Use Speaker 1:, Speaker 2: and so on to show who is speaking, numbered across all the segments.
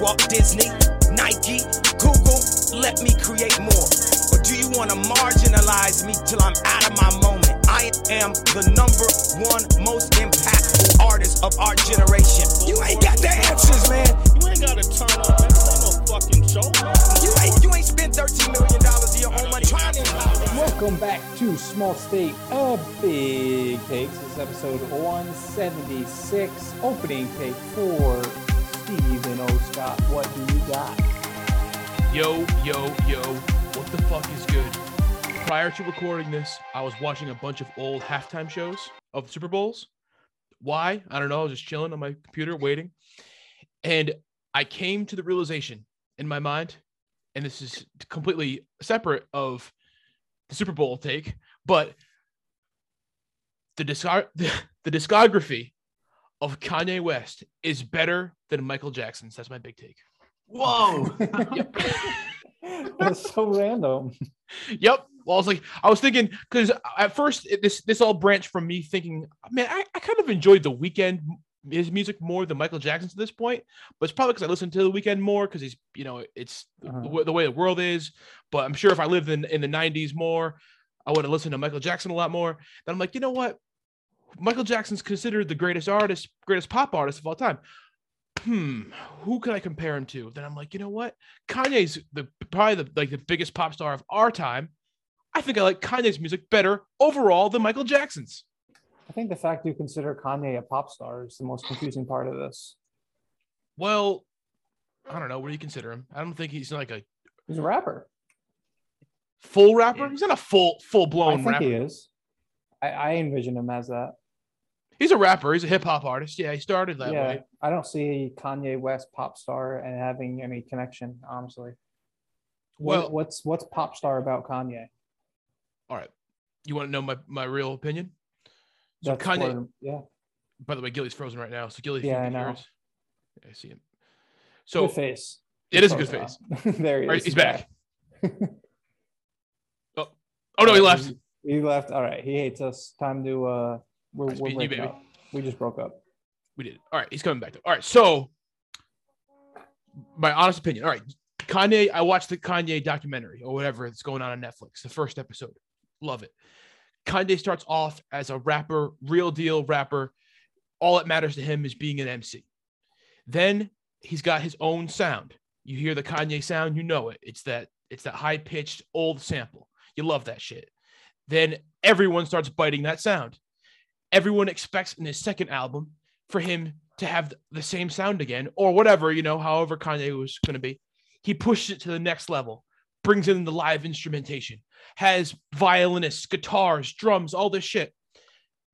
Speaker 1: Walt Disney, Nike, Google, let me create more. Or do you want to marginalize me till I'm out of my moment? I am the number one most impactful artist of our generation. You ain't got the answers, man.
Speaker 2: You ain't gotta turn up, man. This ain't no fucking show, man.
Speaker 1: You ain't you ain't spent thirteen million dollars of your own money trying to empower.
Speaker 3: Welcome back to Small State of Big Takes. This is episode 176, opening take for Steven O. Scott. What do you got?
Speaker 4: Yo, yo, yo, what the fuck is good? Prior to recording this, I was watching a bunch of old halftime shows of Super Bowls. Why? I don't know. I was just chilling on my computer waiting. And I came to the realization in my mind, and this is completely separate of the Super Bowl take, but the, discog- the discography of Kanye West is better than Michael Jackson's. That's my big take.
Speaker 5: Whoa!
Speaker 3: That's so random.
Speaker 4: Yep. Well, I was like, I was thinking because at first it, this this all branched from me thinking, man, I, I kind of enjoyed the Weeknd his music more than Michael Jackson's to this point, but it's probably because I listen to the Weeknd more because he's you know it's
Speaker 3: Uh-huh.
Speaker 4: the, way- the way the world is. But I'm sure if I lived in in the '90s more, I would have listened to Michael Jackson a lot more. Then I'm like, you know what? Michael Jackson's considered the greatest artist, greatest pop artist of all time. Hmm, who can I compare him to? Then I'm like, you know what? Kanye's the probably the like the biggest pop star of our time. I think I like Kanye's music better overall than Michael Jackson's.
Speaker 3: I think the fact you consider Kanye a pop star is the most confusing part of this.
Speaker 4: Well, I don't know. What do you consider him? I don't think he's like a
Speaker 3: He's a rapper.
Speaker 4: full rapper. He's not a full full blown.
Speaker 3: I think
Speaker 4: rapper.
Speaker 3: he is. I, I envision him as that.
Speaker 4: He's a rapper. He's a hip hop artist. Yeah, he started that
Speaker 3: yeah,
Speaker 4: way.
Speaker 3: I don't see Kanye West pop star and having any connection, honestly. What-
Speaker 4: Well,
Speaker 3: what's what's pop star about Kanye?
Speaker 4: all right. You want to know my, my real opinion? So
Speaker 3: That's
Speaker 4: Kanye.
Speaker 3: what- yeah,
Speaker 4: By the way, Gilly's frozen right now. So Gilly,
Speaker 3: Yeah, I know.
Speaker 4: I see him. So
Speaker 3: good face.
Speaker 4: it is a good face.
Speaker 3: there he
Speaker 4: right,
Speaker 3: is.
Speaker 4: he's back. oh, oh no, he left.
Speaker 3: He left. All right, he hates us. Time to uh, we're,
Speaker 4: Nice
Speaker 3: we're
Speaker 4: you,
Speaker 3: up. We just broke up.
Speaker 4: We did. All right, he's coming back. Though. All right, so my honest opinion. All right, Kanye. I watched the Kanye documentary or whatever that's going on on Netflix. The first episode, love it. Kanye starts off as a rapper, real deal rapper. All that matters to him is being an MC. Then he's got his own sound. You hear the Kanye sound, you know it. It's that it's that high pitched old sample. You love that shit. Then everyone starts biting that sound. Everyone expects in his second album for him to have the same sound again or whatever, you know, however Kanye was going to be. He pushed it to the next level, brings in the live instrumentation, has violinists, guitars, drums, all this shit.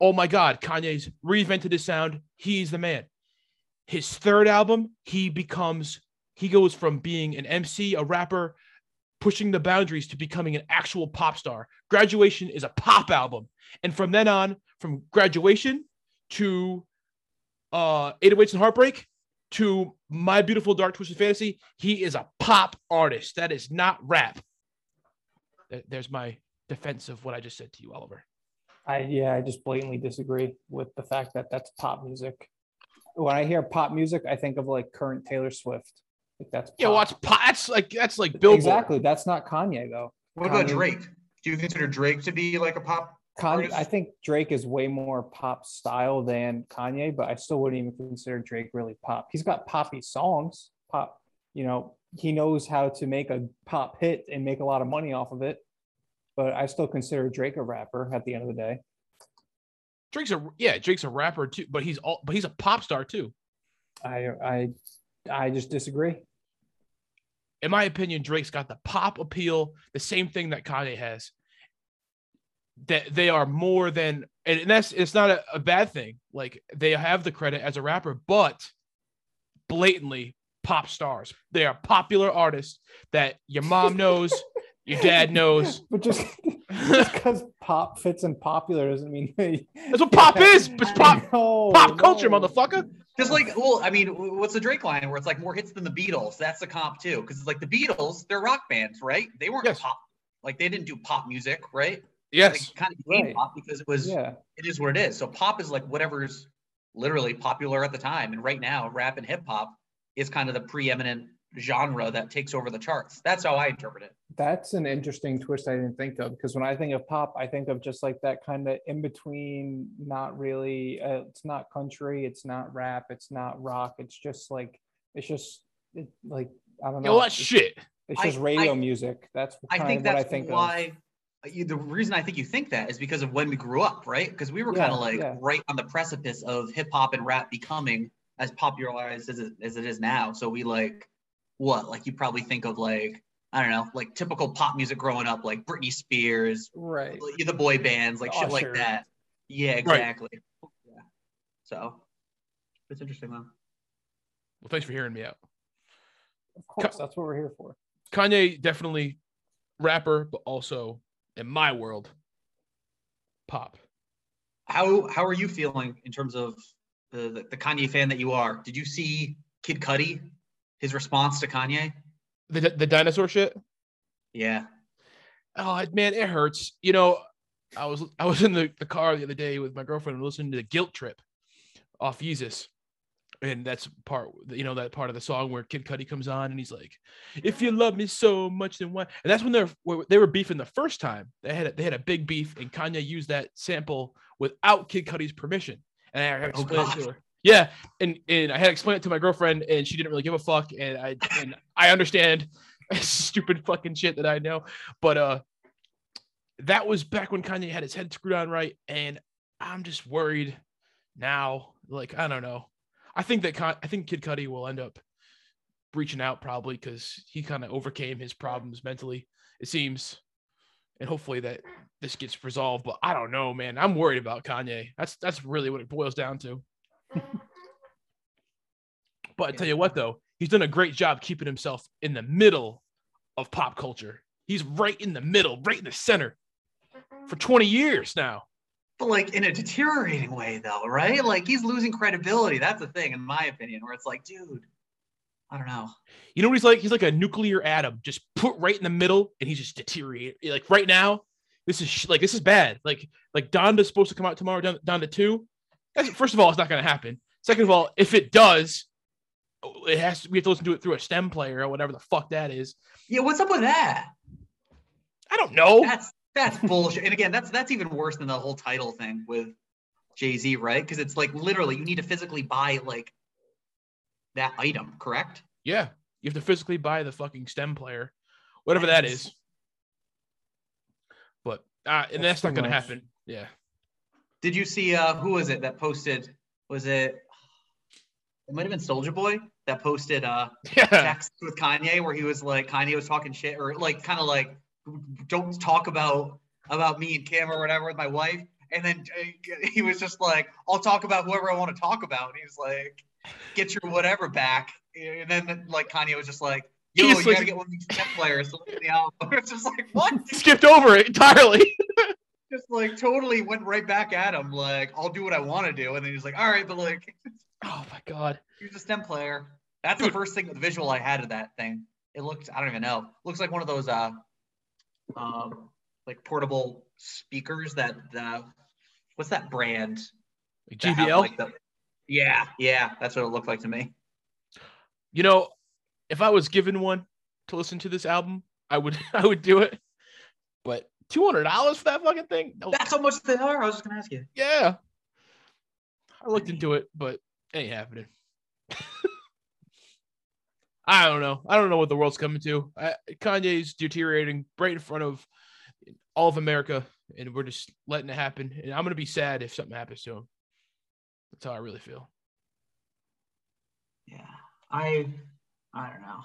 Speaker 4: Oh my God, Kanye's reinvented his sound. He's the man. His third album, he becomes, he goes from being an MC, a rapper, pushing the boundaries to becoming an actual pop star. Graduation is a pop album. And from then on, from graduation to uh 808s and Heartbreak to My Beautiful Dark Twisted Fantasy, he is a pop artist. That is not rap. There's my defense of what I just said to you, Oliver.
Speaker 3: I yeah, I just blatantly disagree with the fact that that's pop music. When I hear pop music, I think of like current Taylor Swift. Like that's
Speaker 4: Yeah,
Speaker 3: pop.
Speaker 4: well, pop. That's like that's like Billboard.
Speaker 3: exactly. That's not Kanye though.
Speaker 5: What about Drake? Do you consider Drake to be like a pop?
Speaker 3: Kanye. I think Drake is way more pop style than Kanye, but I still wouldn't even consider Drake really pop. He's got poppy songs, pop. You know, he knows how to make a pop hit and make a lot of money off of it. But I still consider Drake a rapper at the end of the day.
Speaker 4: Drake's a yeah, Drake's a rapper too, but he's all but he's a pop star too.
Speaker 3: I I I just disagree.
Speaker 4: In my opinion, Drake's got the pop appeal, the same thing that Kanye has. That they are more than, and that's it's not a, a bad thing. Like they have the credit as a rapper, but blatantly pop stars. They are popular artists that your mom knows, your dad knows.
Speaker 3: But just because pop fits in popular doesn't mean they,
Speaker 4: That's what pop is. It's pop
Speaker 3: No,
Speaker 4: pop culture,
Speaker 3: no.
Speaker 4: motherfucker.
Speaker 5: Just like, well, I mean, what's the Drake line where it's like more hits than the Beatles? That's the comp too, because it's like the Beatles, they're rock bands, right? They weren't
Speaker 4: Yes.
Speaker 5: pop, like they didn't do pop music, right?
Speaker 4: Yes.
Speaker 5: They kind of
Speaker 3: Right.
Speaker 5: pop because it was,
Speaker 3: Yeah,
Speaker 5: it is what it is. So pop is like whatever's literally popular at the time, and right now, rap and hip hop is kind of the preeminent genre that takes over the charts. That's how I interpret it.
Speaker 3: That's an interesting twist I didn't think of because when I think of pop, I think of just like that kind of in between, not really, uh, it's not country, it's not rap, it's not rock, it's just like, it's just it, like, I don't know.
Speaker 4: Yo, that's
Speaker 3: it's,
Speaker 4: shit.
Speaker 3: it's
Speaker 5: I-
Speaker 3: just radio
Speaker 5: I-
Speaker 3: music. That's
Speaker 5: I think
Speaker 3: of what
Speaker 5: that's
Speaker 3: I think of.
Speaker 5: why. You, the reason I think you think that is because of when we grew up, right? Because we were
Speaker 3: Yeah,
Speaker 5: kind of like
Speaker 3: yeah.
Speaker 5: right on the precipice of hip hop and rap becoming as popularized as it, as it is now. So we like what? Like you probably think of like I don't know, like typical pop music growing up, like Britney Spears,
Speaker 3: Right.
Speaker 5: like, the boy bands, like oh, shit like that. Yeah, exactly. Yeah. So it's interesting though.
Speaker 4: Well, thanks for hearing me out.
Speaker 3: Of course, that's what we're here for.
Speaker 4: Kanye definitely rapper, but also in my world, pop.
Speaker 5: How how are you feeling in terms of the, the, the Kanye fan that you are? Did you see Kid Cudi, his response to Kanye?
Speaker 4: The the dinosaur shit.
Speaker 5: Yeah.
Speaker 4: Oh man, it hurts. You know, I was I was in the, the car the other day with my girlfriend and listening to the Guilt Trip off Yeezus. And that's part, you know, that part of the song where Kid Cudi comes on and he's like, "If you love me so much, then why?" And that's when they're they were beefing the first time. They had a, they had a big beef, and Kanye used that sample without Kid Cudi's permission. And I to
Speaker 5: Oh,
Speaker 4: to her. Yeah, and and I had to explain it to my girlfriend, and she didn't really give a fuck. And I and I understand stupid fucking shit that I know, but uh, that was back when Kanye had his head screwed on right, and I'm just worried now. Like I don't know. I think that Con- I think Kid Cudi will end up reaching out probably because he kind of overcame his problems mentally. It seems, and hopefully that this gets resolved. But I don't know, man. I'm worried about Kanye. That's that's really what it boils down to. but I tell you what, though, he's done a great job keeping himself in the middle of pop culture. He's right in the middle, right in the center for 20 years now.
Speaker 5: But like in a deteriorating way though, right? Like he's losing credibility. That's the thing, in my opinion, where it's like, dude, I don't know.
Speaker 4: You know what he's like? He's like a nuclear atom, just put right in the middle, and he's just deteriorating. Like right now, this is sh- like this is bad. Like like Donda's supposed to come out tomorrow. Don- Donda two. That's, first of all, it's not going to happen. Second of all, if it does, it has to. We have to listen to it through a stem player or whatever the fuck that is.
Speaker 5: Yeah, what's up with that?
Speaker 4: I don't know.
Speaker 5: That's that's bullshit. And again, that's that's even worse than the whole title thing with Jay Z, right? Because it's like literally you need to physically buy like that item, correct?
Speaker 4: Yeah, you have to physically buy the fucking stem player, whatever that's...
Speaker 5: Yes.
Speaker 4: is. But uh, and
Speaker 3: That's
Speaker 4: that's, not going to happen. Yeah.
Speaker 5: Did you see uh who was it that posted? Was it? It might have been Soldier Boy that posted uh
Speaker 4: Yeah.
Speaker 5: text with Kanye where he was like Kanye was talking shit or like kind of like don't talk about about me and Kim or whatever with my wife and then uh, he was just like I'll talk about whoever I want to talk about and he was like get your whatever back and then like Kanye was just like yo
Speaker 4: He's
Speaker 5: you
Speaker 4: like-
Speaker 5: gotta get one of these players to to the album it's just like what
Speaker 4: Skipped over it entirely.
Speaker 5: just like totally went right back at him like I'll do what I want to do and then he's like all right but like
Speaker 4: oh my god.
Speaker 5: He's a stem player. That's the first thing, the visual I had of that thing. It looked, I don't even know. Looks like one of those, uh, um, like portable speakers that, uh, what's that brand? that have,
Speaker 4: JBL.
Speaker 5: like, the- yeah, yeah, that's what it looked like to me.
Speaker 4: You know, if I was given one to listen to this album, I would I would do it. Two hundred dollars for that fucking thing? No.
Speaker 5: That's how much they are. I was just gonna ask you.
Speaker 4: Yeah. I looked into it, but it ain't happening. I don't know. I don't know what the world's coming to. I, Kanye's deteriorating right in front of all of America, and we're just letting it happen. And I'm gonna be sad if something happens to him. That's how I really feel.
Speaker 5: Yeah, I, I don't know.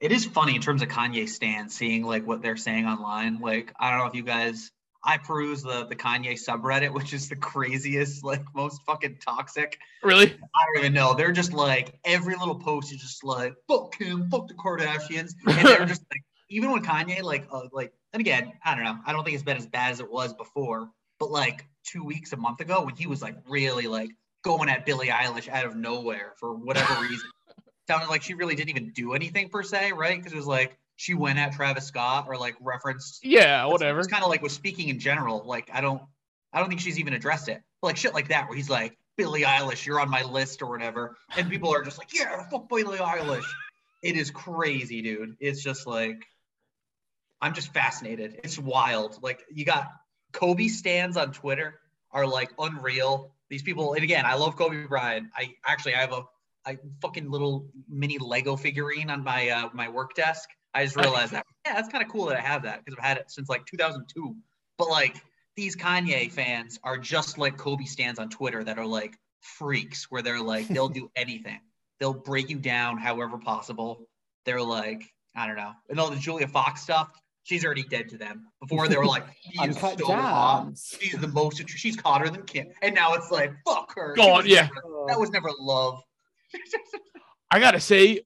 Speaker 5: It is funny in terms of Kanye stands, seeing like what they're saying online. Like, I don't know if you guys, I peruse the the Kanye subreddit, which is the craziest, like most fucking toxic.
Speaker 4: Really?
Speaker 5: I don't even know. They're just like every little post is just like fuck him, fuck the Kardashians, and they're just like even when Kanye like uh, like and again I don't know. I don't think it's been as bad as it was before, but like two weeks a month ago when he was like really like going at Billie Eilish out of nowhere for whatever reason, sounded like she really didn't even do anything per se, right? Because it was like she went at Travis Scott or like referenced
Speaker 4: Yeah, whatever.
Speaker 5: it's kind of like was speaking in general. Like I don't, I don't think she's even addressed it. But like shit like that, where he's like, Billie Eilish, you're on my list or whatever, and people are just like, yeah, fuck Billie Eilish. It is crazy, dude. It's just like, I'm just fascinated. It's wild. Like you got Kobe stands on Twitter are like unreal. These people, and again, I love Kobe Bryant. I actually I have a I fucking little mini Lego figurine on my uh, my work desk. I just realized that yeah, that's kind of cool that I have that because I've had it since like 2002. But like these Kanye fans are just like Kobe stands on Twitter that are like freaks, where they're like they'll do anything. They'll break you down however possible. They're like I don't know, and all the Julia Fox stuff. She's already dead to them. Before they were like, she's
Speaker 3: Uncut
Speaker 5: so hot. She's the most. She's hotter than Kim. And now it's like, fuck her.
Speaker 4: Go
Speaker 5: She
Speaker 4: on,
Speaker 5: was
Speaker 4: yeah.
Speaker 5: never- that was never love.
Speaker 4: I gotta say,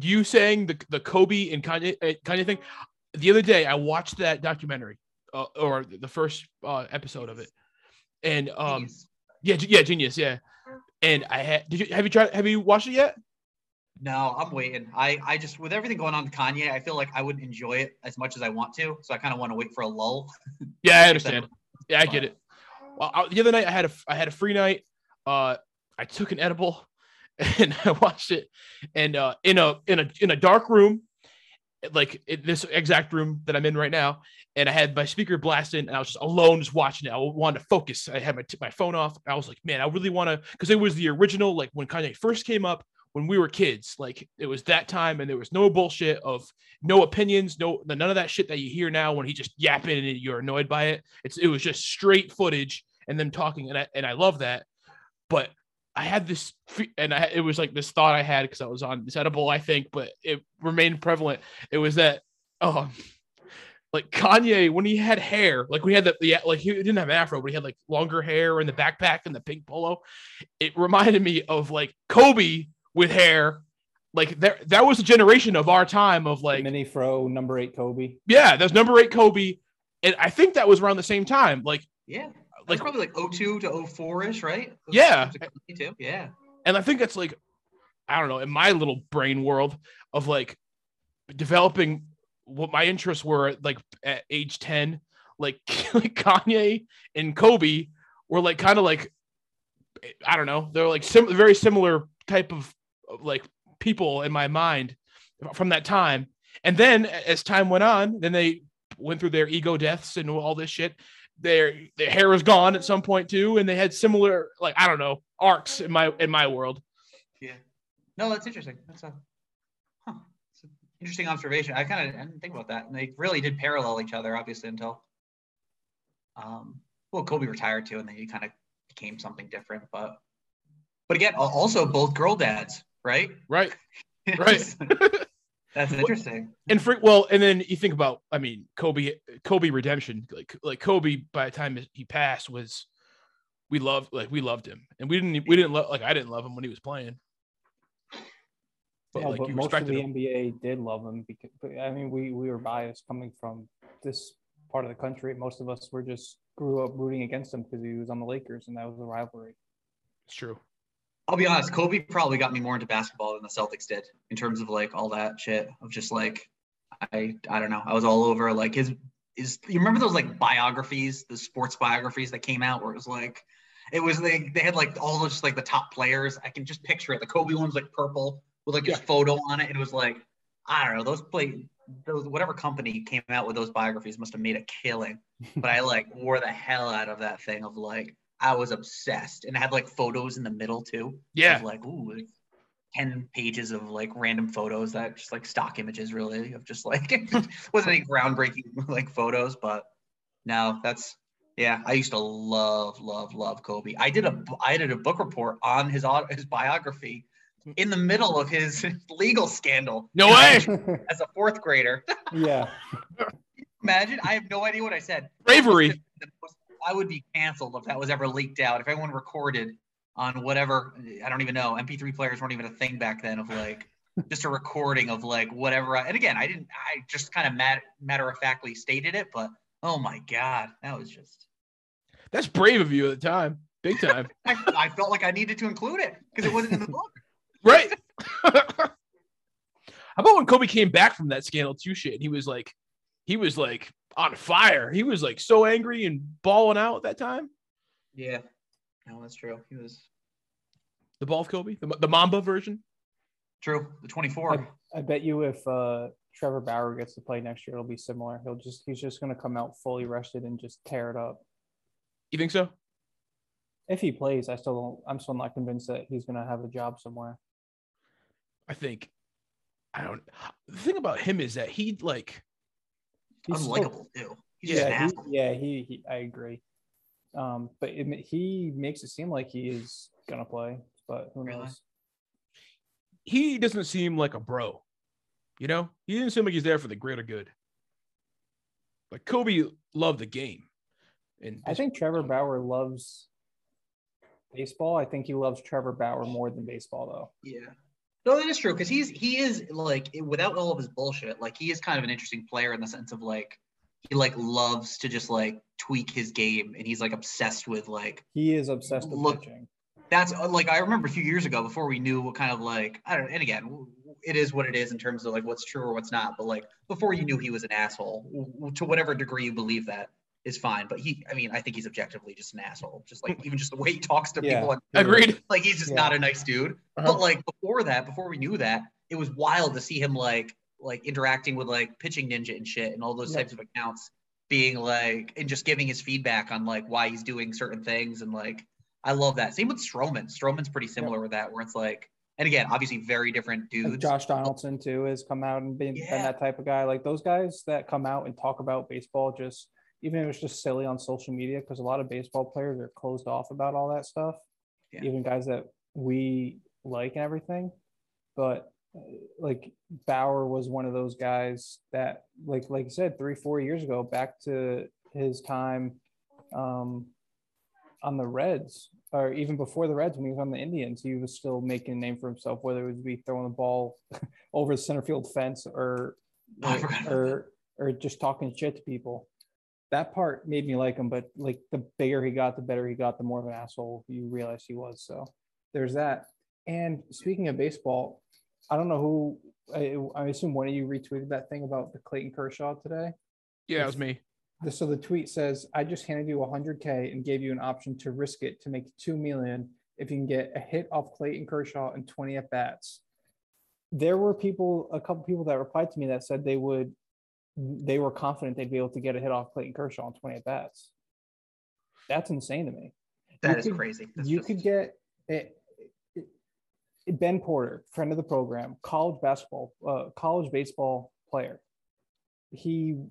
Speaker 4: you saying the the Kobe and Kanye uh, Kanye thing. The other day, I watched that documentary, uh, or the first uh, episode of it, and um,
Speaker 5: Jeez.
Speaker 4: yeah, yeah, genius, yeah. And I had, did you have you tried? Have you watched it yet?
Speaker 5: No, I'm waiting. I, I just with everything going on with Kanye, I feel like I wouldn't enjoy it as much as I want to. So I kind of want to wait for a lull.
Speaker 4: Yeah, I understand. Yeah, I get it. Well, I, the other night I had a I had a free night. Uh, I took an edible and I watched it, and uh, in a in a in a dark room, like this exact room that I'm in right now, and I had my speaker blasting, and I was just alone, just watching it. I wanted to focus. I had my my phone off. I was like, man, I really want to, because it was the original, like when Kanye first came up when we were kids. Like it was that time, and there was no bullshit of no opinions, no none of that shit that you hear now when he just yapping and you're annoyed by it. It's it was just straight footage and them talking, and I and I love that. But I had this, and I it was like this thought I had because I was on this edible, I think, but it remained prevalent. It was that, um, like Kanye when he had hair, like we had the, the like he didn't have afro, but he had like longer hair and the backpack and the pink polo. It reminded me of like Kobe with hair. Like there, that was a generation of our time of like
Speaker 3: Mini Fro number eight Kobe.
Speaker 4: yeah, that's number eight Kobe, and I think that was around the same time. Like,
Speaker 5: Yeah.
Speaker 4: Like,
Speaker 5: probably like 02 to 04 ish, right? Those
Speaker 4: Yeah.
Speaker 5: times of Kanye too. Yeah.
Speaker 4: and I think that's like, I don't know, in my little brain world of like developing what my interests were like at age ten, like like Kanye and Kobe were like kind of like, I don't know, they're like sim- very similar type of, like people in my mind from that time. And then as time went on, then they went through their ego deaths and all this shit. Their their hair was gone at some point too, and they had similar like I don't know arcs in my in my world.
Speaker 5: Yeah. No, that's interesting. That's a, huh. An interesting observation. I kind of didn't think about that. And they really did parallel each other, obviously, until, um, well, Kobe retired too, and then he kind of became something different. But, but again, also both girl dads, right?
Speaker 4: Right. Right.
Speaker 5: That's interesting.
Speaker 4: and for well, and then you think about, I mean, Kobe, Kobe redemption, like like Kobe by the time he passed was, we loved like we loved him, and we didn't we didn't love like I didn't love him when he was playing, but
Speaker 3: yeah,
Speaker 4: like
Speaker 3: but
Speaker 4: you
Speaker 3: most of the
Speaker 4: him.
Speaker 3: NBA did love him because I mean we we were biased coming from this part of the country. Most of us were just grew up rooting against him because he was on the Lakers and that was a rivalry.
Speaker 4: It's true.
Speaker 5: I'll be honest, Kobe probably got me more into basketball than the Celtics did in terms of like all that shit of just like I I don't know. I was all over like his is you remember those like biographies, the sports biographies that came out where it was like it was like they had like all those like the top players. I can just picture it. The Kobe one's like purple with like his
Speaker 4: Yeah.
Speaker 5: photo on it. And it was like, I don't know, those play those whatever company came out with those biographies must have made a killing. But I like wore the hell out of that thing of like I was obsessed and I had like photos in the middle too.
Speaker 4: Yeah.
Speaker 5: Of like, ooh, like 10 pages of like random photos that just like stock images really of just like wasn't any groundbreaking like photos, but no, that's yeah. I used to love, love, love Kobe. I did a I did a book report on his au- his biography in the middle of his legal scandal
Speaker 4: No way.
Speaker 5: as a fourth grader.
Speaker 3: yeah.
Speaker 5: Imagine, I have no idea what I said.
Speaker 4: Bravery.
Speaker 5: The most- I would be canceled if that was ever leaked out. If anyone recorded on whatever, I don't even know. MP3 players weren't even a thing back then. Of like just a recording of like whatever. I, and again, I didn't. I just kind of mat, matter of factly stated it, but oh my god, that was just.
Speaker 4: That's brave of you at the time, big time,
Speaker 5: I, I felt like I needed to include it because it wasn't in the book.
Speaker 4: right? How about when Kobe came back from that scandal too? Shit, he was like, he was like on fire. He was like so angry and balling out at that time.
Speaker 5: Yeah. No, that's true. He was
Speaker 4: The ball of Kobe, the, the Mamba version.
Speaker 5: true. The 24.
Speaker 3: I bet you if uh, Trevor Bauer gets to play next year, it'll be similar. He'll just he's just gonna come out fully rested and just tear it up.
Speaker 4: You think so?
Speaker 3: If he plays, I still don't. I'm still not convinced that he's gonna have a job somewhere.
Speaker 4: I think. I don't. The thing about him is that he like
Speaker 3: He's still-
Speaker 5: Unlikable too. He's just
Speaker 3: yeah, he, yeah, he, he, I agree. Um, but it, he makes it seem like he is gonna play, but who
Speaker 5: Really?
Speaker 3: knows?
Speaker 4: he doesn't seem like a bro. You know, he didn't seem like he's there for the greater good. Like Kobe loved the game, and
Speaker 3: I think Trevor Bauer loves baseball. I think he loves Trevor Bauer more than baseball, though.
Speaker 5: Yeah. No, that is true because he's he is like without all of his bullshit, like he is kind of an interesting player in the sense of like he like loves to just like tweak his game and he's like obsessed with like
Speaker 3: He is obsessed with
Speaker 5: Look-
Speaker 3: pitching.
Speaker 5: that's uh, like I remember a few years ago before we knew what kind of like I don't and again it is what it is in terms of like what's true or what's not but like before you knew he was an asshole to whatever degree you believe that is fine but he I mean I think he's objectively just an asshole just like even just the way he talks to
Speaker 3: Yeah.
Speaker 5: people and
Speaker 4: agreed.
Speaker 5: like he's just
Speaker 3: Yeah.
Speaker 5: not a nice dude
Speaker 4: Uh-huh.
Speaker 5: but like before that before we knew that it was wild to see him like like interacting with like pitching ninja and shit and all those
Speaker 3: Yeah.
Speaker 5: types of accounts being like and just giving his feedback on like why he's doing certain things and like I love that. Same with Stroman. Stroman's pretty similar with that, where it's like, and again, obviously very different
Speaker 3: Like
Speaker 5: dudes.
Speaker 3: Josh Donaldson too has come out and been, been that type of guy. Like those guys that come out and talk about baseball, just even if it's just silly on social media, because a lot of baseball players are closed off about all that stuff.
Speaker 5: Yeah.
Speaker 3: Even guys that we like and everything, but uh, like Bauer was one of those guys that, like like you said, three four years ago, back to his time um, on the Reds, or even before the Reds when he was on the Indians, he was still making a name for himself, whether it would be throwing the ball over the center field fence or
Speaker 5: I about
Speaker 3: or or just talking shit to people. That part made me like him, but like the bigger he got, the better he got, the more of an asshole you realize he was. So there's that. And speaking of baseball, I don't know who I, I assume one of you retweeted that thing about the Clayton Kershaw today.
Speaker 4: Yeah, it was me.
Speaker 3: So the tweet says, "I just handed you 100k and gave you an option to risk it to make two million if you can get a hit off Clayton Kershaw and 20 at bats." There were people, a couple people that replied to me that said they would, they were confident they'd be able to get a hit off Clayton Kershaw on 20 at bats. That's insane to me.
Speaker 5: That
Speaker 3: you
Speaker 5: is
Speaker 3: could-
Speaker 5: crazy. That's
Speaker 3: you
Speaker 5: just-
Speaker 3: could get it, Ben Porter, friend of the program, college basketball, uh, college baseball player. He,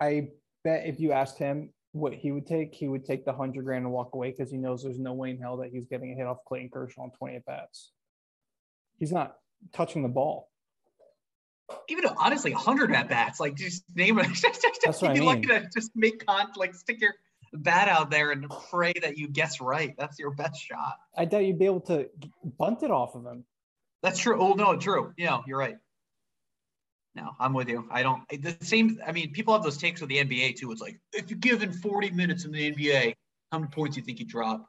Speaker 3: I bet if you asked him what he would take, he would take the hundred grand and walk away because he knows there's no way in hell that he's getting a hit off Clayton Kershaw on 20 at bats. He's not touching the ball.
Speaker 5: Even though, honestly, 100 at bats, like just name it.
Speaker 3: That's what I
Speaker 5: You'd be lucky to just make con, like stick your bat out there and pray that you guess right. That's your best shot.
Speaker 3: I doubt you'd be able to bunt it off of him.
Speaker 5: That's true. Oh no, true. Yeah, you're right. No, I'm with you. I don't. The same. I mean, people have those takes with the NBA too. It's like if you're given 40 minutes in the NBA, how many points do you think you drop?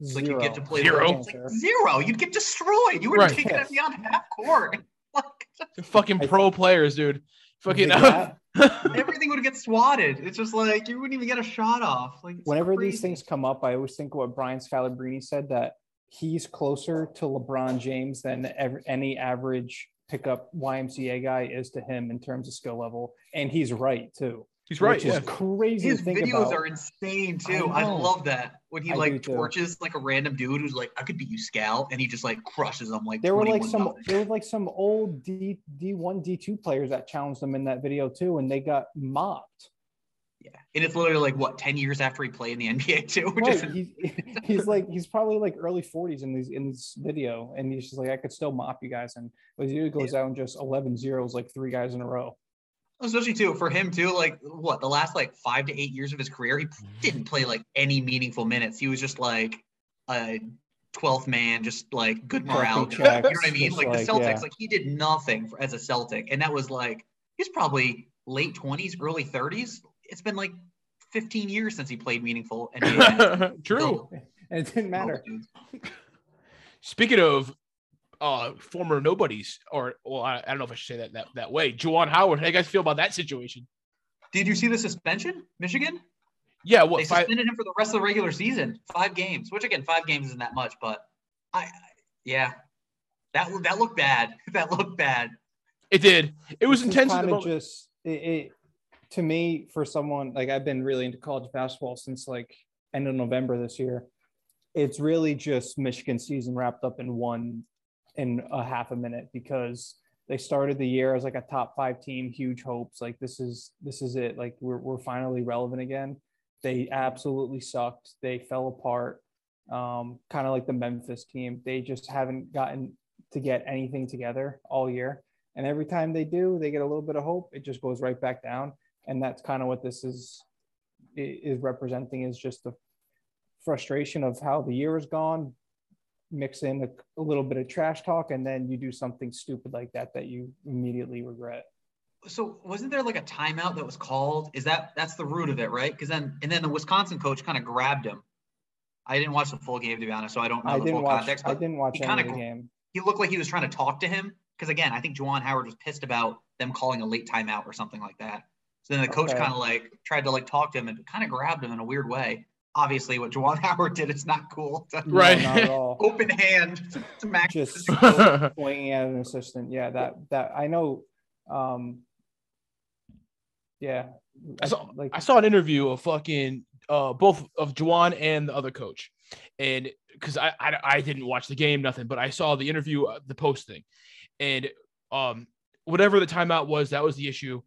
Speaker 5: It's like you get to play
Speaker 4: Zero.
Speaker 5: Like zero. You'd get destroyed. You would
Speaker 4: Right.
Speaker 5: have taken it beyond half court. Like
Speaker 4: Fucking
Speaker 3: I
Speaker 4: pro players, dude. Fucking.
Speaker 3: The
Speaker 5: everything would get swatted. It's just like you wouldn't even get a shot off. Like it's
Speaker 3: whenever these things come up, I always think what Brian Scalabrine said that he's closer to LeBron James than ever, any average pickup YMCA guy is to him in terms of skill level, and he's right too.
Speaker 4: He's right.
Speaker 3: Which
Speaker 4: Yeah.
Speaker 3: is crazy
Speaker 5: His
Speaker 3: to think
Speaker 5: videos
Speaker 3: about.
Speaker 5: are insane too. I,
Speaker 3: know.
Speaker 5: love that when he
Speaker 3: I do
Speaker 5: like
Speaker 3: too.
Speaker 5: torches like a random dude who's like, "I could beat you, Scal," and he just like crushes them like.
Speaker 3: there were like some there were like some old D D one D two players that challenged them in that video too, and they got mopped.
Speaker 5: Yeah, and it's literally like what ten years after he played in the NBA too. Which is
Speaker 3: Right. He's, he's like he's probably like early 40s in these in this video, and he's just like I could still mop you guys, and but he goes out and just 11 zeros like three guys in a row.
Speaker 5: Especially too for him too. Like what the last like five to eight years of his career, he didn't play like any meaningful minutes. He was just like a twelfth man, just like good morale.
Speaker 3: Collecting
Speaker 5: guy. You know what I mean?
Speaker 3: just
Speaker 5: Like the Celtics,
Speaker 3: yeah.
Speaker 5: like he did nothing for, as a Celtic, and that was like he's probably late twenties, early thirties. It's been like 15 years since he played meaningful NBA.
Speaker 4: True.
Speaker 5: Still,
Speaker 3: And it didn't matter.
Speaker 4: Speaking of uh former nobodies, or well, I, I don't know if I should say that that, that way. Juwan Howard, how do you guys feel about that situation?
Speaker 5: Did you see the suspension, Michigan?
Speaker 4: Yeah,
Speaker 5: They
Speaker 4: what five?
Speaker 5: suspended him for the rest of the regular season, five games. Which again, five games isn't that much, but I, I- yeah, that that looked bad. That looked bad.
Speaker 4: It did. It was
Speaker 3: This
Speaker 4: intense.
Speaker 3: kinda just it, it to me for someone like I've been really into college basketball since like end of November this year. It's really just Michigan season wrapped up in one in a half a minute because they started the year as like a top five team, huge hopes. Like this is this is it. Like we're we're finally relevant again. They absolutely sucked. They fell apart. Um, kind of like the Memphis team. They just haven't gotten to get anything together all year. And every time they do, they get a little bit of hope. It just goes right back down. And that's kind of what this is is representing is just the frustration of how the year has gone. Mix in a, a little bit of trash talk, and then you do something stupid like that that you immediately regret.
Speaker 5: So wasn't there like a timeout that was called? Is that that's the root of it, right? Because then and then the Wisconsin coach kind of grabbed him. I didn't watch the full game to be honest, so I don't know
Speaker 3: I
Speaker 5: the full
Speaker 3: watch.
Speaker 5: context.
Speaker 3: I
Speaker 5: But
Speaker 3: didn't watch any of the game.
Speaker 5: he looked like he was trying to talk to him. Because again, I think Juwan Howard was pissed about them calling a late timeout or something like that. So then the coach
Speaker 3: Okay.
Speaker 5: kind of like tried to like talk to him and kind of grabbed him in a weird way. Obviously, what Juwan Howard did, it's not cool. To
Speaker 3: No,
Speaker 4: Right.
Speaker 3: not at all.
Speaker 5: Open hand to, to Max.
Speaker 3: Just
Speaker 5: Coach.
Speaker 3: pointing at an assistant. Yeah, that that I know. Um, yeah,
Speaker 4: I saw,
Speaker 3: like
Speaker 4: I saw an interview of fucking uh both of Juwan and the other coach, and because I, I I didn't watch the game, nothing, but I saw the interview, uh, the post thing, and um whatever the timeout was, that was the issue,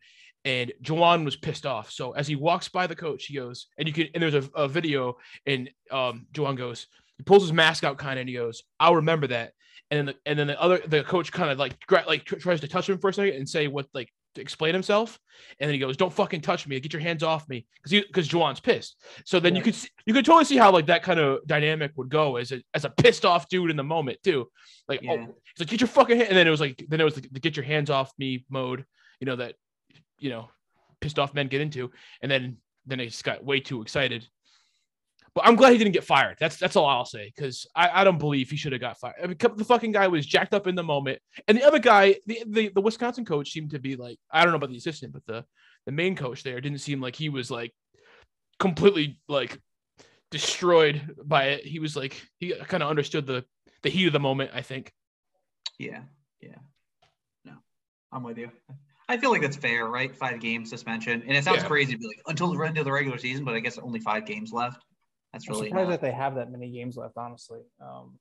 Speaker 4: and Juwan was pissed off. So as he walks by the coach, he goes, and you can, and there's a, a video, and um Juwan goes, he pulls his mask out, kind of, and he goes, "I'll remember that." And then the, and then the other the coach kind of like gra- like tr- tries to touch him for a second and say what like to explain himself, and then he goes, "Don't fucking touch me! Get your hands off me!" Because because Juwan's pissed. So then you
Speaker 3: Yeah.
Speaker 4: could see, you could totally see how like that kind of dynamic would go as a as a pissed off dude in the moment too. Like
Speaker 5: Yeah.
Speaker 4: oh, he's like get your fucking hand, and then it was like then it was the, the get your hands off me mode. You know that you know pissed off men get into, and then then they just got way too excited. But I'm glad he didn't get fired. That's that's all I'll say because I, I don't believe he should have got fired. I mean, the fucking guy was jacked up in the moment, and the other guy, the, the the Wisconsin coach, seemed to be like I don't know about the assistant, but the the main coach there didn't seem like he was like completely like destroyed by it. He was like he kind of understood the the heat of the moment. I think.
Speaker 5: Yeah, yeah. No, I'm with you. I feel like that's fair, right? Five game suspension, and it sounds
Speaker 4: Yeah.
Speaker 5: crazy to be like until the end of the regular season, but I guess only five games left. That's
Speaker 3: I'm
Speaker 5: really
Speaker 3: surprised
Speaker 5: not-
Speaker 3: that they have that many games left, honestly. Um,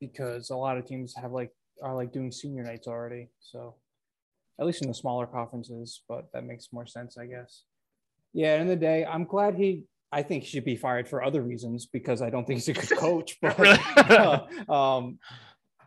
Speaker 3: because a lot of teams have like are like doing senior nights already. So at least in the smaller conferences, but that makes more sense, I guess. Yeah, in the day, I'm glad he I think he should be fired for other reasons because I don't think he's a good coach. But
Speaker 4: Really?
Speaker 3: um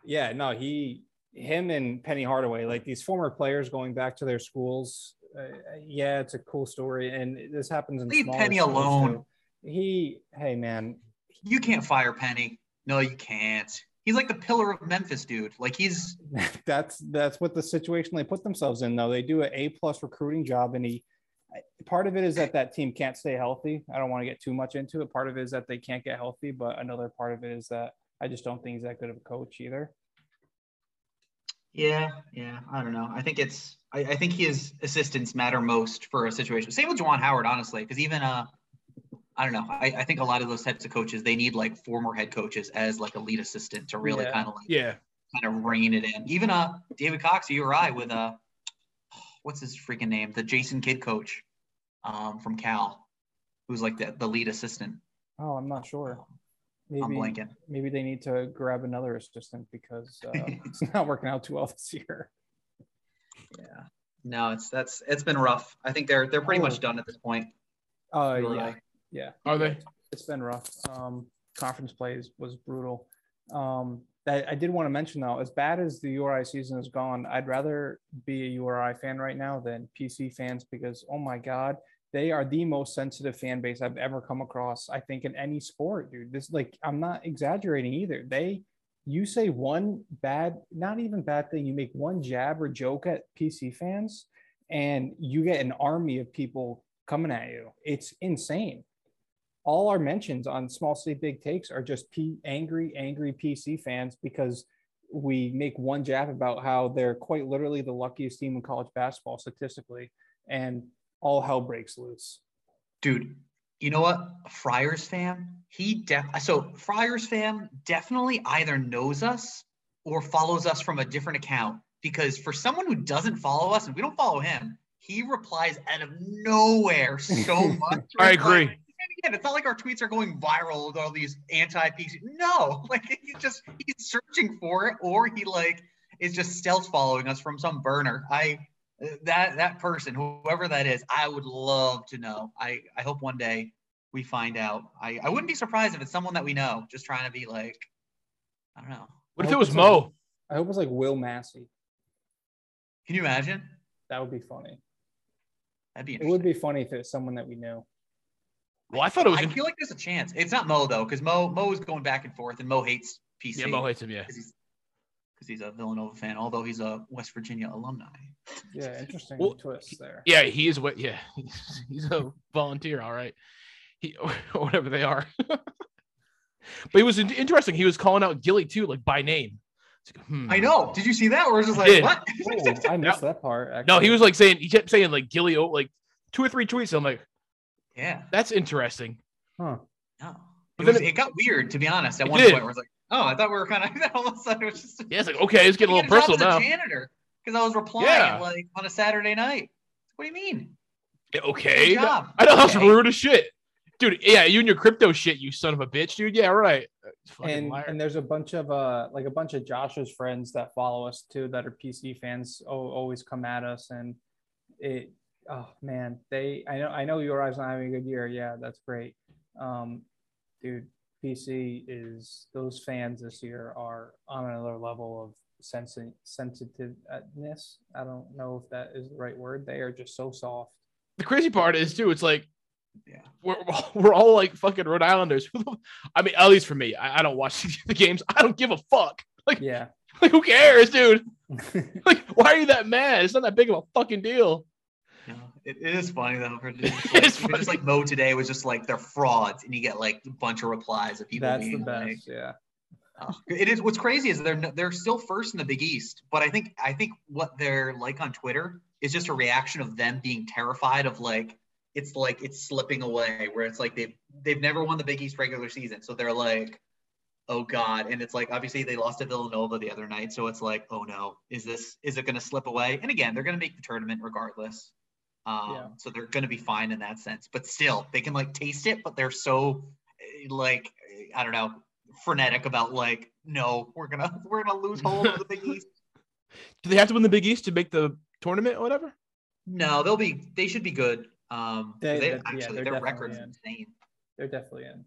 Speaker 3: yeah, no, he him and Penny Hardaway, like these former players going back to their schools. Uh, yeah, it's a cool story, and this happens in
Speaker 5: Leave Penny
Speaker 3: schools,
Speaker 5: alone.
Speaker 3: too. He, hey man,
Speaker 5: You can't fire Penny. No, you can't. He's like the pillar of Memphis, dude. Like he's
Speaker 3: that's that's what the situation they put themselves in. Though they do an A plus recruiting job, and he. Part of it is that that team can't stay healthy. I don't want to get too much into it. Part of it is that they can't get healthy, but another part of it is that I just don't think he's that good of a coach either.
Speaker 5: Yeah, yeah. I don't know. I think it's I, I think his assistants matter most for a situation. Same with Juwan Howard, honestly, because even uh I don't know. I, I think a lot of those types of coaches, they need like former head coaches as like a lead assistant to really
Speaker 3: Yeah.
Speaker 5: kind of like
Speaker 4: Yeah.
Speaker 5: kind of rein it in. Even uh David Cox, URI with uh what's his freaking name? The Jason Kidd coach um from Cal, who's like the, the lead assistant.
Speaker 3: Oh, I'm not sure.
Speaker 5: I'm
Speaker 3: Maybe
Speaker 5: blanking.
Speaker 3: maybe they need to grab another assistant because uh, it's not working out too well this year.
Speaker 5: Yeah. No, it's that's it's been rough. I think they're they're pretty
Speaker 3: Oh.
Speaker 5: much done at this point.
Speaker 3: Oh
Speaker 5: URI.
Speaker 3: yeah, yeah.
Speaker 4: Are they?
Speaker 3: It's been rough. Um, conference plays was brutal. Um, that I did want to mention though, as bad as the URI season has gone, I'd rather be a URI fan right now than PC fans because oh my god, they are the most sensitive fan base I've ever come across. I think in any sport, dude. This like I'm not exaggerating either. They you say one bad, not even bad thing, you make one jab or joke at PC fans, and you get an army of people coming at you. It's insane. All our mentions on Small City Big Takes are just P- angry, angry PC fans because we make one jab about how they're quite literally the luckiest team in college basketball statistically, and all hell breaks loose.
Speaker 5: Dude, you know what? Friars fam, he def so Friars fam definitely either knows us or follows us from a different account. Because for someone who doesn't follow us and we don't follow him, he replies out of nowhere so much.
Speaker 4: I agree.
Speaker 5: like- again, it's not like our tweets are going viral with all these anti-PC. No, like he's just he's searching for it, or he like is just stealth following us from some burner. I that that person, whoever that is, I would love to know. I I hope one day we find out. I I wouldn't be surprised if it's someone that we know, just trying to be like, I don't know.
Speaker 4: What if it was
Speaker 3: it's
Speaker 4: Mo?
Speaker 3: I hope it's like Will Massey.
Speaker 5: Can you imagine?
Speaker 3: That would be funny.
Speaker 5: That'd be.
Speaker 3: It would be funny if it was someone that we knew.
Speaker 4: Well, I thought it was.
Speaker 5: I
Speaker 4: In-
Speaker 5: feel like there's a chance. It's not Mo though, because Mo Mo is going back and forth, and Mo hates PC.
Speaker 4: yeah, Mo hates him. Yeah.
Speaker 5: he's because he's a Villanova fan, although he's a West Virginia alumni.
Speaker 3: Yeah, interesting
Speaker 4: Well,
Speaker 3: twist there.
Speaker 4: Yeah, he is what. Yeah, he's, he's a volunteer. All right, he or whatever they are. but he was interesting. He was calling out Gilly too, like by name. Like, hmm.
Speaker 5: I know. Did you see that? Or was it just like
Speaker 4: did.
Speaker 5: what?
Speaker 3: Oh, I missed that part.
Speaker 4: No, he was like saying he kept saying like Gilly, oh, like two or three tweets. I'm like,
Speaker 5: yeah.
Speaker 4: that's interesting.
Speaker 3: Huh.
Speaker 5: No.
Speaker 4: But
Speaker 5: It, was,
Speaker 4: it-
Speaker 5: it got weird to be honest. At one
Speaker 4: did.
Speaker 5: point, where I was like, "Oh, I thought we were kind of." All of a sudden, it was just.
Speaker 4: Yeah, it's like okay, it's getting a little personal
Speaker 5: as
Speaker 4: now.
Speaker 5: a janitor because I was replying
Speaker 4: Yeah.
Speaker 5: like on a Saturday night. What do you mean?
Speaker 4: Okay,
Speaker 5: Good job.
Speaker 4: I know that's
Speaker 5: Okay.
Speaker 4: rude as shit, dude. Yeah, you and your crypto shit, you son of a bitch, dude. Yeah, right.
Speaker 3: And
Speaker 4: liar.
Speaker 3: and there's a bunch of uh like a bunch of Josh's friends that follow us too that are PC fans oh, always come at us and it oh man they I know I know you guys not having a good year yeah that's great um dude PC is those fans this year are on another level of sensi- sensitiveness I don't know if that is the right word they are just so soft
Speaker 4: the crazy part is too. It's like
Speaker 5: Yeah.
Speaker 4: we're we're all like fucking Rhode Islanders. I mean, at least for me, I, I don't watch the games. I don't give a fuck. Like,
Speaker 3: yeah
Speaker 4: like who cares, dude? Like, why are you that mad? It's not that big of a fucking deal.
Speaker 5: No, it, it is funny though. For just, like,
Speaker 4: is
Speaker 5: even just like Mo today was just like they're frauds, and you get like a bunch of replies of people
Speaker 3: that's the best
Speaker 5: like,
Speaker 3: yeah
Speaker 5: Oh, it is. What's crazy is they're they're still first in the Big East, but I think I think what they're like on Twitter is just a reaction of them being terrified of like it's like it's slipping away, where it's like they've they've never won the Big East regular season, so they're like, oh god, and it's like obviously they lost to Villanova the other night, so it's like, oh no, is this is it going to slip away? And again, they're going to make the tournament regardless. Um,
Speaker 3: Yeah.
Speaker 5: So they're going to be fine in that sense, but still, they can like taste it, but they're so eh, like I don't know frenetic about like no we're gonna we're gonna lose hold of the big east
Speaker 4: Do they have to win the Big East to make the tournament or whatever?
Speaker 5: no they'll be they should be good um
Speaker 3: They-
Speaker 5: they,
Speaker 3: they- yeah,
Speaker 5: actually
Speaker 3: they're
Speaker 5: their record's
Speaker 3: in.
Speaker 5: insane
Speaker 3: they're definitely in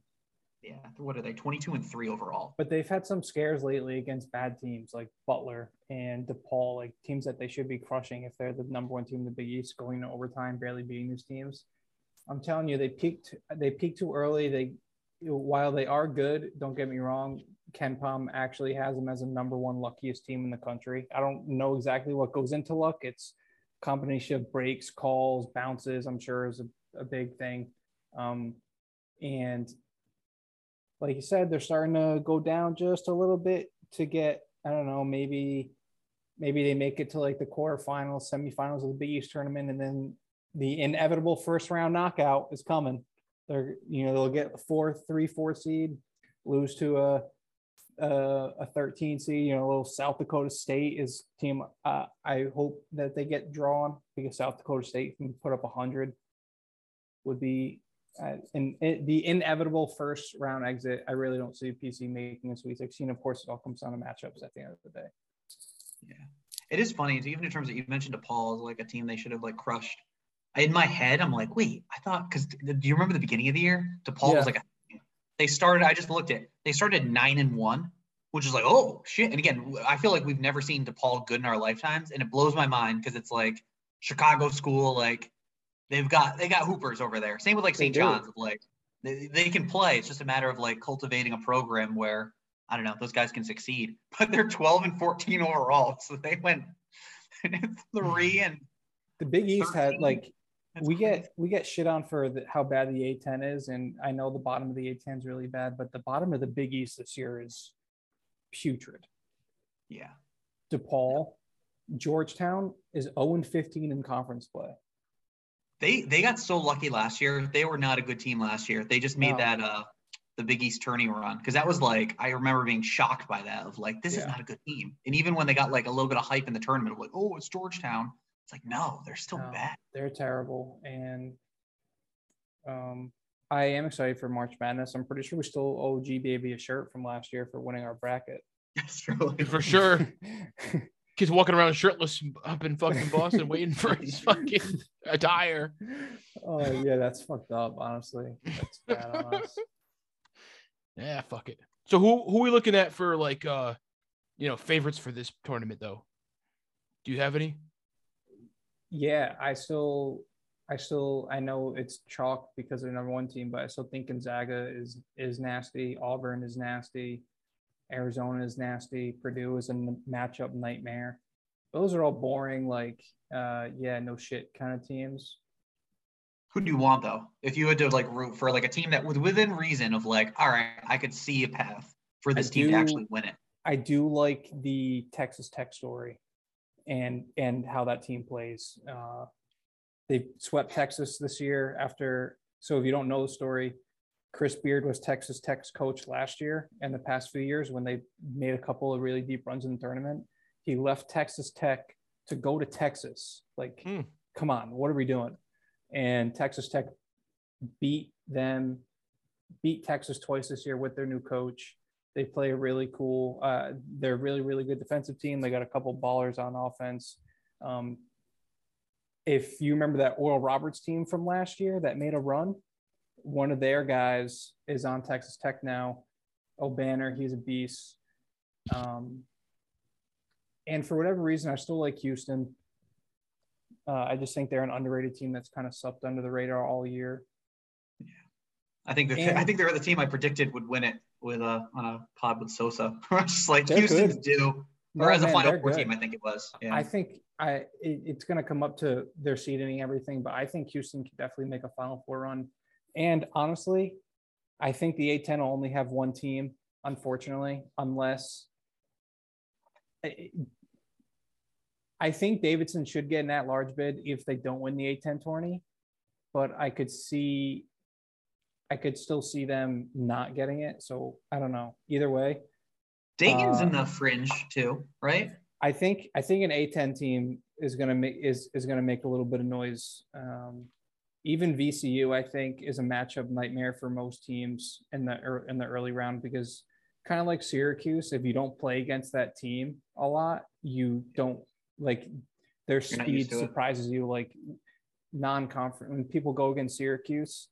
Speaker 5: yeah what are they 22 and 3 overall
Speaker 3: But they've had some scares lately against bad teams like Butler and DePaul, like teams that they should be crushing if they're the number one team in the Big East, going to overtime, barely beating these teams. I'm telling you, they peaked. They peaked too early. They, while they are good, don't get me wrong. KenPom actually has them as a number one luckiest team in the country. I don't know exactly what goes into luck. It's combination of breaks, calls, bounces. I'm sure is a, a big thing. Um, and like you said, they're starting to go down just a little bit to get, I don't know, maybe maybe they make it to like the quarterfinals, semifinals of the Big East tournament, and then the inevitable first round knockout is coming. They're you know they'll get a four, three, four seed, lose to a a, a 13 seed. You know, a little South Dakota State is team. Uh, I hope that they get drawn because South Dakota State can put up a hundred. Would be Uh, and it, the inevitable first round exit. I really don't see PC making a Sweet 16. Of course, it all comes down to matchups at the end of the day.
Speaker 5: Yeah, it is funny even in terms that you mentioned DePaul as like a team they should have like crushed in my head i'm like wait i thought because do you remember the beginning of the year DePaul
Speaker 3: Yeah.
Speaker 5: was like a, they started i just looked at they started nine and one which is like oh shit and again i feel like we've never seen DePaul good in our lifetimes and it blows my mind because it's like chicago school like they've got they got hoopers over there same with like st john's of like they, they can play it's just a matter of like cultivating a program where i don't know those guys can succeed but they're 12 and 14 overall so they went three and
Speaker 3: The Big East had like
Speaker 5: that's
Speaker 3: we
Speaker 5: crazy.
Speaker 3: get we get shit on for the, how bad the A10 is, and I know the bottom of the A10 is really bad, but the bottom of the Big East this year is putrid.
Speaker 5: yeah
Speaker 3: DePaul, Georgetown is 0 and 15 in conference play.
Speaker 5: They they got so lucky last year. They were not a good team last year. They just made
Speaker 3: No.
Speaker 5: that uh the Big East tourney run because that was like I remember being shocked by that of like this is not a good team. And even when they got like a little bit of hype in the tournament like oh it's Georgetown, it's like no they're still
Speaker 3: No.
Speaker 5: bad.
Speaker 3: They're terrible, and um, I am excited for March Madness. I'm pretty sure we still owe G Baby a shirt from last year for winning our bracket.
Speaker 5: That's true.
Speaker 4: For sure. Kids walking around shirtless up in fucking Boston waiting for his fucking attire.
Speaker 3: oh yeah, that's fucked up. Honestly, that's bad on us.
Speaker 4: Yeah, fuck it. So who who are we looking at for like uh you know favorites for this tournament though? Do you have any?
Speaker 3: Yeah, I still, I still, I know it's chalk because they're number one team, but I still think Gonzaga is is nasty. Auburn is nasty. Arizona is nasty. Purdue is a n- matchup nightmare. Those are all boring, like, uh, yeah, no shit kind of teams.
Speaker 5: Who do you want though? If you had to like root for like a team that was within reason of like all right I could see a path for this team
Speaker 3: do-
Speaker 5: to actually win it.
Speaker 3: I do like the Texas Tech story, and and how that team plays. Uh, they swept Texas this year after. So if you don't know the story, Chris Beard was Texas Tech's coach last year and the past few years when they made a couple of really deep runs in the tournament. He left Texas Tech to go to Texas. Like,
Speaker 4: Hmm.
Speaker 3: come on, what are we doing? And Texas Tech beat them, beat Texas twice this year with their new coach. They play a really cool. Uh, they're a really, really good defensive team. They got a couple ballers on offense. Um, if you remember that Oral Roberts team from last year that made a run, one of their guys is on Texas Tech now. Obanor, he's a beast. Um, and for whatever reason, I still like Houston. Uh, I just think they're an underrated team that's kind of supped under the radar all year.
Speaker 5: Yeah, I think that
Speaker 3: And-
Speaker 5: I think they're the team I predicted would win it with uh on a pod with Sosa. just like
Speaker 3: They're
Speaker 5: Houston's
Speaker 3: good. No,
Speaker 5: or as a final four
Speaker 3: good.
Speaker 5: team, I think it was. Yeah.
Speaker 3: I think I it, it's going to come up to their seeding and everything, but I think Houston can definitely make a Final Four run. And honestly, I think the A10 will only have one team, unfortunately, unless I- think Davidson should get an at-large bid if they don't win the A10 tourney, but I could see, I could still see them not getting it. So I don't know. Either way,
Speaker 5: in
Speaker 3: uh,
Speaker 5: the fringe too, right?
Speaker 3: I think I think an A10 team is gonna make is is gonna make a little bit of noise. Um, even VCU, I think, is a matchup nightmare for most teams in the in the early round because kind of like Syracuse, if you don't play against that team a lot, you don't like their speed
Speaker 5: to it.
Speaker 3: surprises you. Like non-conference when people go against Syracuse,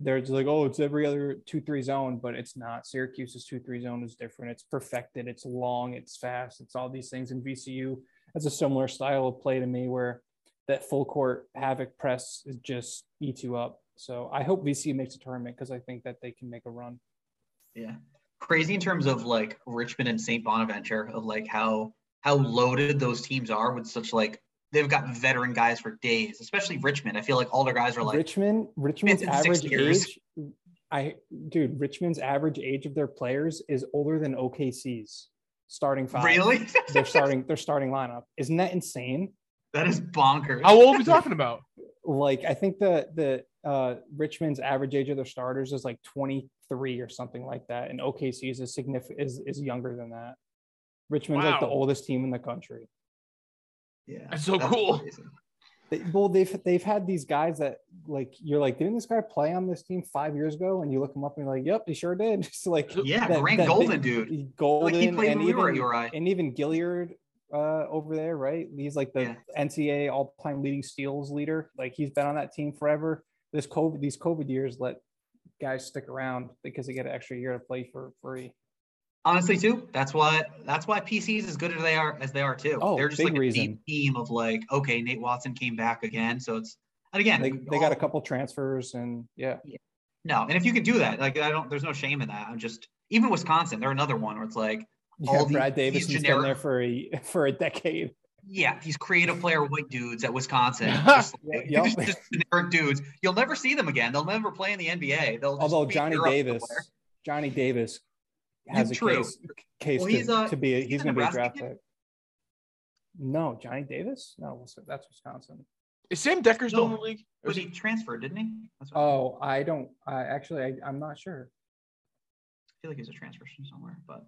Speaker 3: they're just like, oh, it's every other two three zone, but it's not. Syracuse's two three zone is different. It's perfected. It's long. It's fast. It's all these things. And VCU has a similar style of play to me, where that full court havoc press is just eats you up. So I hope VCU makes a tournament because I think that they can make a run.
Speaker 5: Yeah. Crazy in terms of like Richmond and St. Bonaventure of like how how loaded those teams are with such like they've got veteran guys for days, especially Richmond. I feel like all their guys are like
Speaker 3: Richmond, Richmond's average
Speaker 5: years.
Speaker 3: age, I dude, Richmond's average age of their players is older than OKC's starting five.
Speaker 5: really
Speaker 3: They're starting their starting lineup. Isn't that insane?
Speaker 5: That is bonkers.
Speaker 4: How old are we talking about?
Speaker 3: Like I think the the uh Richmond's average age of their starters is like 23 or something like that, and OKC's is significant is is younger than that. Richmond's like the oldest team in the country.
Speaker 5: yeah,
Speaker 4: That's so cool.
Speaker 5: crazy.
Speaker 3: They, well, they've they've had these guys that like you're like, didn't this guy play on this team five years ago? And you look him up and you're like, yep, he sure did. so like,
Speaker 5: Yeah,
Speaker 3: that-
Speaker 5: Grant
Speaker 3: that
Speaker 5: Golden,
Speaker 3: big-
Speaker 5: dude.
Speaker 3: Golden,
Speaker 5: Like he played
Speaker 3: and
Speaker 5: when we were at
Speaker 3: even
Speaker 5: URI.
Speaker 3: and even Gilyard uh, over there, right? He's like the
Speaker 5: Yeah.
Speaker 3: NCAA all-time leading steals leader. Like he's been on that team forever. This COVID, these COVID years let guys stick around because they get an extra year to play for free.
Speaker 5: Honestly, too, that's why that's why PCs as good as they are as they are too.
Speaker 3: Oh,
Speaker 5: They're just
Speaker 3: big
Speaker 5: like a
Speaker 3: reason.
Speaker 5: team of like, okay, Nate Watson came back again, so it's and again
Speaker 3: They, they got a couple transfers and yeah,
Speaker 5: No, and if you can do that, like I don't, there's no shame in that. I'm just even Wisconsin, they're another one where it's like,
Speaker 3: yeah.
Speaker 5: All these-
Speaker 3: Brad
Speaker 5: these
Speaker 3: Davis has been there for a for a decade.
Speaker 5: yeah, these creative player white dudes at Wisconsin, just, like,
Speaker 3: Yep.
Speaker 5: just, just generic dudes. You'll never see them again. They'll never play in the NBA. They'll just
Speaker 3: Although Johnny Davis,
Speaker 5: somewhere.
Speaker 3: Johnny Davis has a
Speaker 5: True.
Speaker 3: case case
Speaker 5: Well,
Speaker 3: to,
Speaker 5: he's, uh,
Speaker 3: to be a,
Speaker 5: he's
Speaker 3: he's going to be a draft pick. No, Johnny Davis? No, that's Wisconsin.
Speaker 4: Is Sam Dekker still in the league?
Speaker 5: Was
Speaker 4: is
Speaker 5: he transferred, didn't he? That's what,
Speaker 3: Oh, I don't. I actually, I, I'm not sure.
Speaker 5: I feel like he's a transfer from somewhere, but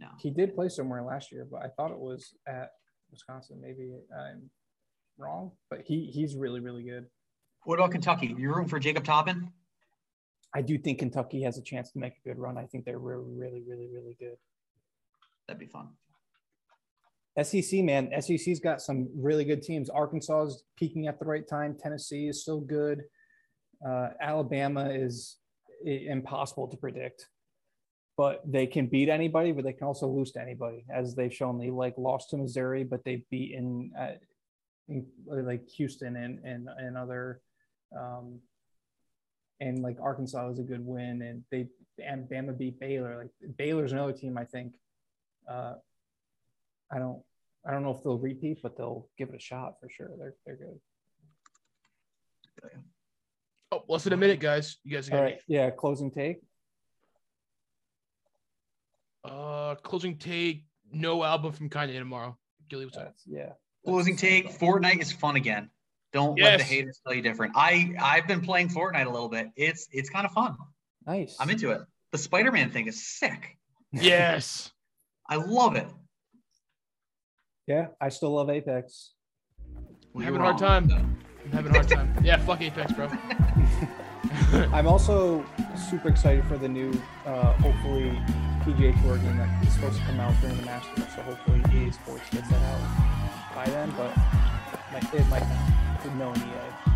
Speaker 5: no.
Speaker 3: He did play somewhere last year, but I thought it was at Wisconsin. Maybe I'm wrong, but he he's really really good.
Speaker 5: What about Kentucky? You're rooting for Jacob Toppin?
Speaker 3: I do think Kentucky has a chance to make a good run. I think they're really really really really good.
Speaker 5: That'd be fun.
Speaker 3: SEC man, SEC's got some really good teams. Arkansas is peaking at the right time. Tennessee is still good. Uh, Alabama is impossible to predict, but they can beat anybody, but they can also lose to anybody, as they've shown. They like lost to Missouri, but they've beaten uh, in, like Houston and and and other. Um, and like Arkansas was a good win, and they and Bama beat Baylor. Like Baylor's another team I think. Uh, I don't I don't know if they'll repeat, but they'll give it a shot for sure. They're they're good.
Speaker 4: Oh, less than a minute, guys. You guys got
Speaker 3: right, yeah. Closing take.
Speaker 4: Uh closing take. No album from Kanye tomorrow. Gilly, what's up?
Speaker 3: Yeah.
Speaker 5: Closing
Speaker 3: That's-
Speaker 5: take: Fortnite is fun again. Don't let the haters tell you different. I I've been playing Fortnite a little bit. It's it's kind of fun.
Speaker 3: Nice.
Speaker 5: I'm into it. The Spider-Man thing is sick.
Speaker 4: Yes.
Speaker 5: I love it.
Speaker 3: Yeah, I still love Apex.
Speaker 4: I'm
Speaker 5: You're
Speaker 4: having a hard
Speaker 5: wrong.
Speaker 4: time. I'm having a hard time. Yeah, fuck Apex, bro.
Speaker 3: I'm also super excited for the new, uh, hopefully, PGA Tour game that is supposed to come out during the Masters. So hopefully, EA Sports gets that out by then, but it might not. With no EA.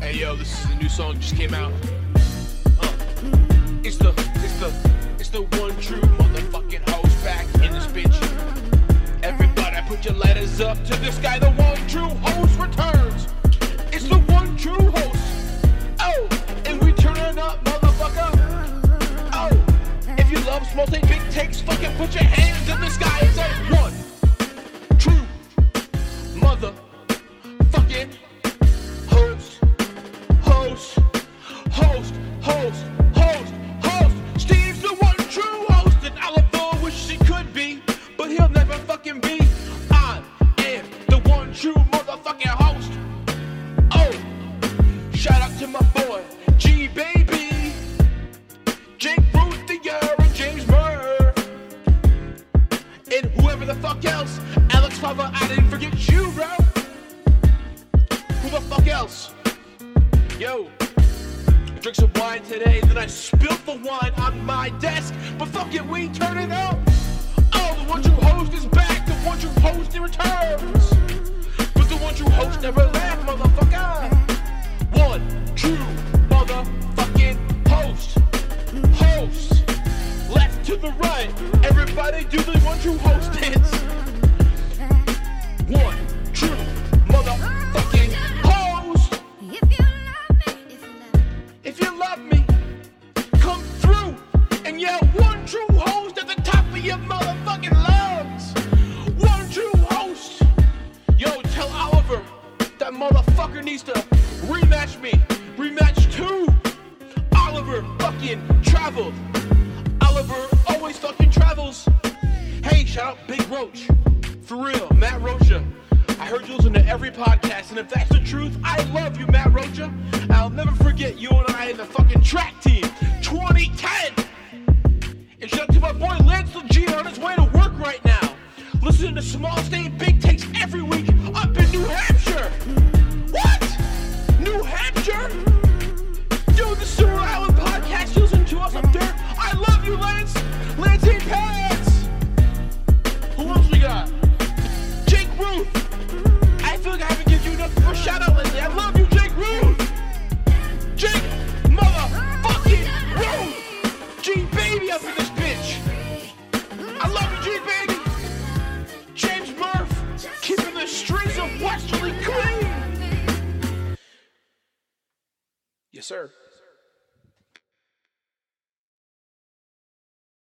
Speaker 4: Hey yo, this is the new song just came out. Uh, it's the it's the it's the one true motherfucking host back in this bitch. Everybody put your letters up to this guy, the one true host returns. It's the one true host. Oh, if you love take big takes, fucking put your hands